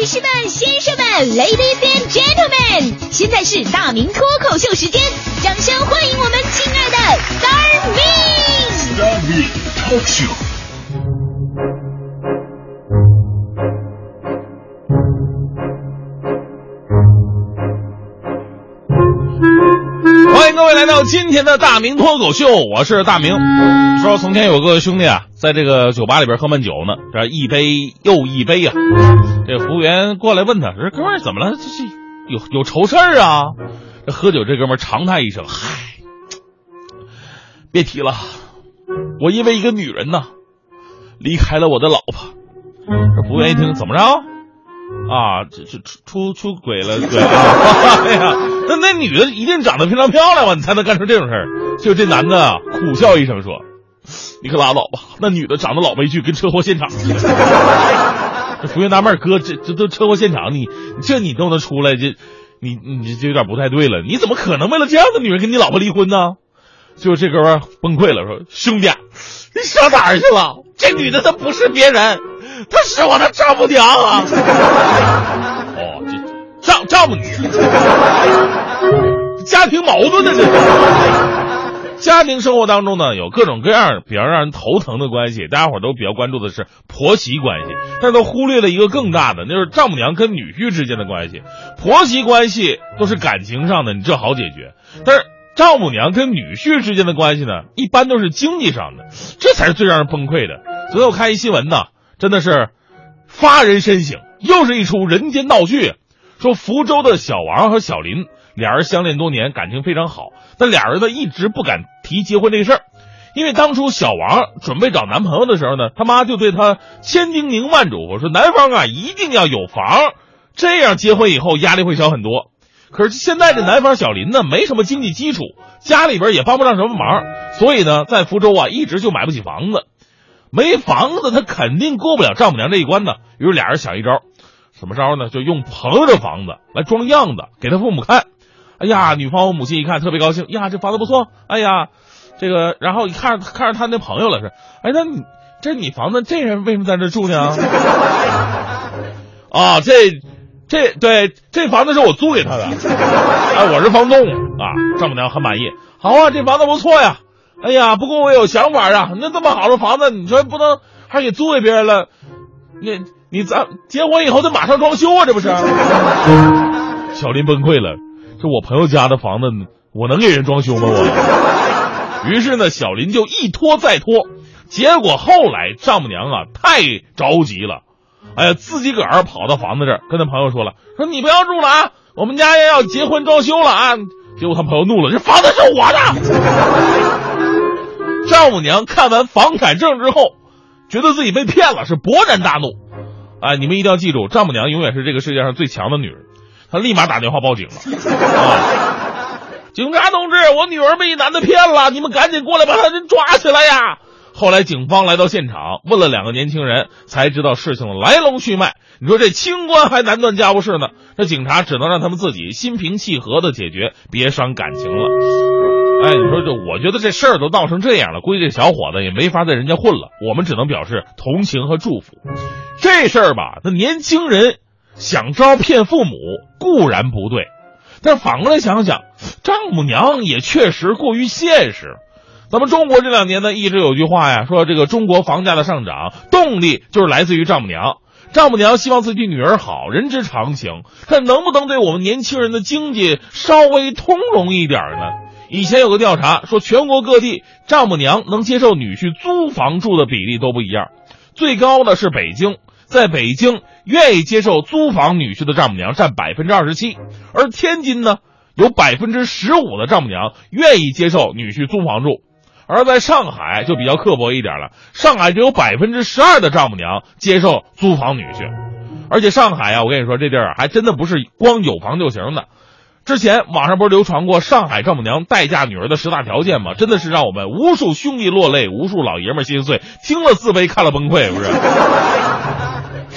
女士们、先生们，Ladies and Gentlemen，现在是大明脱口秀时间，掌声欢迎我们亲爱的 Star Me！Star Me Talk Show。欢迎各位来到今天的大明脱口秀，我是大明。说从前有个兄弟啊，在这个酒吧里边喝闷酒呢，这一杯又一杯啊。这服务员过来问他说：“哥们儿怎么了？这是有有愁事儿啊？”这喝酒这哥们儿长叹一声：“嗨，别提了，我因为一个女人呐，离开了我的老婆。”这服务员一听，怎么着？啊，这这出出出轨了，对啊！哎呀，那那女的一定长得非常漂亮吧，你才能干出这种事儿。就这男的啊，苦笑一声说：“你可拉倒吧，那女的长得老悲剧，跟车祸现场似的。” 这服务员纳闷，哥，这这都车祸现场，你这你都能出来，这你你这有点不太对了。你怎么可能为了这样的女人跟你老婆离婚呢？就这哥们儿崩溃了，说：“兄弟，你上哪儿去了？这女的她不是别人。”她是我的丈母娘啊！哦，这丈丈母娘，家庭矛盾呢，这是。家庭生活当中呢，有各种各样比较让人头疼的关系，大家伙都比较关注的是婆媳关系，但都忽略了一个更大的，那就是丈母娘跟女婿之间的关系。婆媳关系都是感情上的，你这好解决，但是丈母娘跟女婿之间的关系呢，一般都是经济上的，这才是最让人崩溃的。昨天我看一新闻呢。真的是发人深省，又是一出人间闹剧。说福州的小王和小林俩人相恋多年，感情非常好，但俩人呢一直不敢提结婚这事儿，因为当初小王准备找男朋友的时候呢，他妈就对他千叮咛万嘱咐说，男方啊一定要有房，这样结婚以后压力会小很多。可是现在这男方小林呢，没什么经济基础，家里边也帮不上什么忙，所以呢，在福州啊一直就买不起房子。没房子，他肯定过不了丈母娘这一关呢。于是俩人想一招，什么招呢？就用朋友的房子来装样子给他父母看。哎呀，女方母亲一看特别高兴，呀，这房子不错。哎呀，这个，然后一看看着他那朋友了，是，哎，那你这你房子这人为什么在这住呢？啊，这这对这房子是我租给他的，哎，我是房东啊。丈母娘很满意，好啊，这房子不错呀。哎呀，不过我有想法啊！那这么好的房子，你说不能还给租给别人了？你你咱结婚以后得马上装修啊，这不是？小林崩溃了，这我朋友家的房子，我能给人装修吗？我。于是呢，小林就一拖再拖，结果后来丈母娘啊太着急了，哎呀，自己个儿跑到房子这儿跟他朋友说了，说你不要住了啊，我们家要结婚装修了啊！结果他朋友怒了，这房子是我的。丈母娘看完房产证之后，觉得自己被骗了，是勃然大怒。哎，你们一定要记住，丈母娘永远是这个世界上最强的女人。他立马打电话报警了。啊，警察同志，我女儿被一男的骗了，你们赶紧过来把他人抓起来呀！后来警方来到现场，问了两个年轻人，才知道事情的来龙去脉。你说这清官还难断家务事呢，这警察只能让他们自己心平气和的解决，别伤感情了。哎，你说这，我觉得这事儿都闹成这样了，估计这小伙子也没法在人家混了。我们只能表示同情和祝福。这事儿吧，那年轻人想招骗父母固然不对，但反过来想想，丈母娘也确实过于现实。咱们中国这两年呢，一直有句话呀，说这个中国房价的上涨动力就是来自于丈母娘。丈母娘希望自己女儿好，人之常情，但能不能对我们年轻人的经济稍微通融一点呢？以前有个调查说，全国各地丈母娘能接受女婿租房住的比例都不一样，最高的是北京，在北京愿意接受租房女婿的丈母娘占百分之二十七，而天津呢，有百分之十五的丈母娘愿意接受女婿租房住，而在上海就比较刻薄一点了，上海只有百分之十二的丈母娘接受租房女婿，而且上海啊，我跟你说这地儿还真的不是光有房就行的。之前网上不是流传过上海丈母娘待嫁女儿的十大条件吗？真的是让我们无数兄弟落泪，无数老爷们心碎，听了自卑，看了崩溃，不是？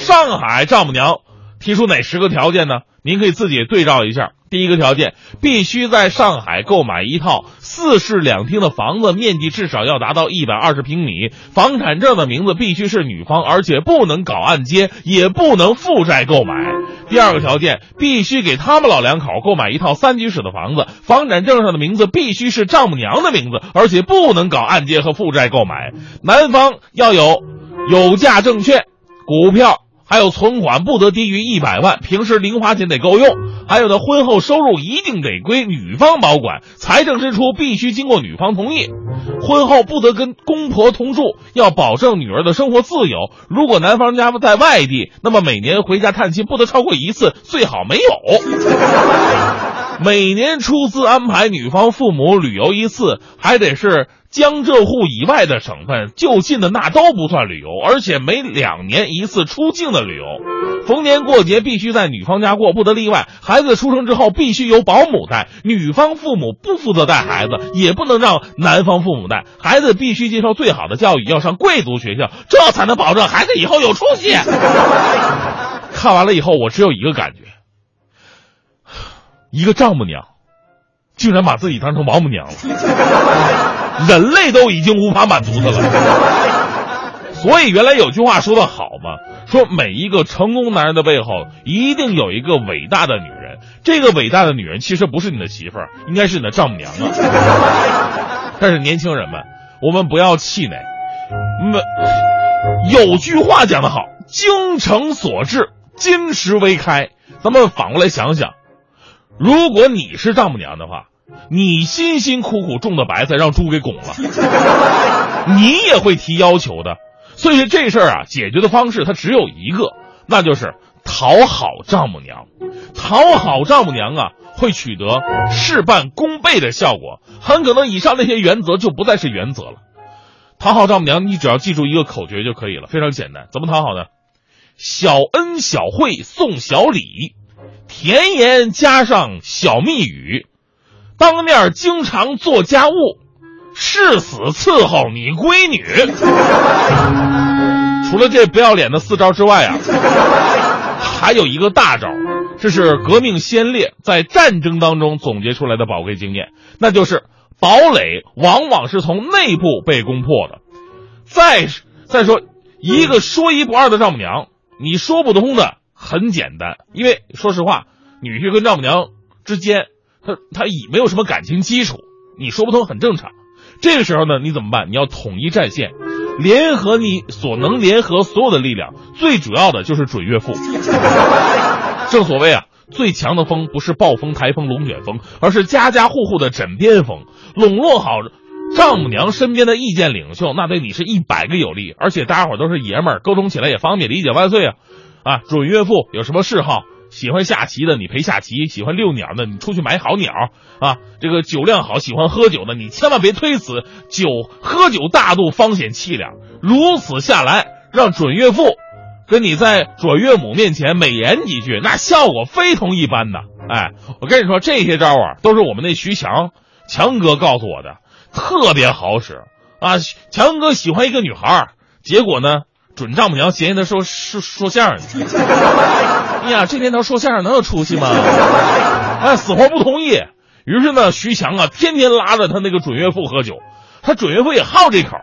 上海丈母娘提出哪十个条件呢？您可以自己对照一下。第一个条件，必须在上海购买一套四室两厅的房子，面积至少要达到一百二十平米，房产证的名字必须是女方，而且不能搞按揭，也不能负债购买。第二个条件，必须给他们老两口购买一套三居室的房子，房产证上的名字必须是丈母娘的名字，而且不能搞按揭和负债购买。男方要有有价证券、股票。还有存款不得低于一百万，平时零花钱得够用。还有的婚后收入一定得归女方保管，财政支出必须经过女方同意。婚后不得跟公婆同住，要保证女儿的生活自由。如果男方家在外地，那么每年回家探亲不得超过一次，最好没有。每年出资安排女方父母旅游一次，还得是江浙沪以外的省份，就近的那都不算旅游，而且每两年一次出境的旅游。逢年过节必须在女方家过，不得例外。孩子出生之后必须由保姆带，女方父母不负责带孩子，也不能让男方父母带。孩子必须接受最好的教育，要上贵族学校，这才能保证孩子以后有出息。看完了以后，我只有一个感觉。一个丈母娘，竟然把自己当成王母娘了，人类都已经无法满足他了。所以原来有句话说的好嘛，说每一个成功男人的背后一定有一个伟大的女人，这个伟大的女人其实不是你的媳妇儿，应该是你的丈母娘啊。但是年轻人们，我们不要气馁，没有句话讲得好，精诚所至，金石为开。咱们反过来想想。如果你是丈母娘的话，你辛辛苦苦种的白菜让猪给拱了，你也会提要求的。所以这事儿啊，解决的方式它只有一个，那就是讨好丈母娘。讨好丈母娘啊，会取得事半功倍的效果。很可能以上那些原则就不再是原则了。讨好丈母娘，你只要记住一个口诀就可以了，非常简单。怎么讨好呢？小恩小惠送小礼。甜言加上小蜜语，当面经常做家务，誓死伺候你闺女。除了这不要脸的四招之外啊，还有一个大招，这是革命先烈在战争当中总结出来的宝贵经验，那就是堡垒往往是从内部被攻破的。再再说一个说一不二的丈母娘，你说不通的。很简单，因为说实话，女婿跟丈母娘之间，他他已没有什么感情基础，你说不通很正常。这个时候呢，你怎么办？你要统一战线，联合你所能联合所有的力量，最主要的就是准岳父。正所谓啊，最强的风不是暴风、台风、龙卷风，而是家家户户的枕边风。笼络好丈母娘身边的意见领袖，那对你是一百个有利，而且大家伙都是爷们儿，沟通起来也方便，理解万岁啊。啊，准岳父有什么嗜好？喜欢下棋的，你陪下棋；喜欢遛鸟的，你出去买好鸟。啊，这个酒量好，喜欢喝酒的，你千万别推辞。酒喝酒大度，方显气量。如此下来，让准岳父跟你在准岳母面前美言几句，那效果非同一般的。哎，我跟你说，这些招啊，都是我们那徐强强哥告诉我的，特别好使啊。强哥喜欢一个女孩，结果呢？准丈母娘嫌弃他说说说相声，哎呀，这年头说相声能有出息吗？哎，死活不同意。于是呢，徐强啊，天天拉着他那个准岳父喝酒，他准岳父也好这口。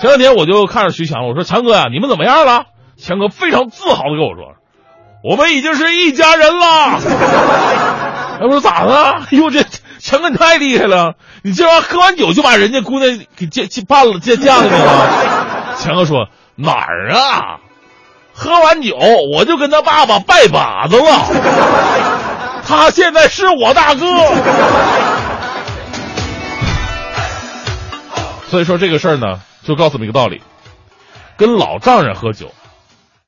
前两天我就看着徐强，我说强哥呀，你们怎么样了？强哥非常自豪的跟我说，我们已经是一家人了。哎我说咋的？哎呦，这强哥你太厉害了，你这玩意喝完酒就把人家姑娘给接接办了，接嫁给你了。强哥说。哪儿啊？喝完酒我就跟他爸爸拜把子了。他现在是我大哥。所以说这个事儿呢，就告诉你一个道理：跟老丈人喝酒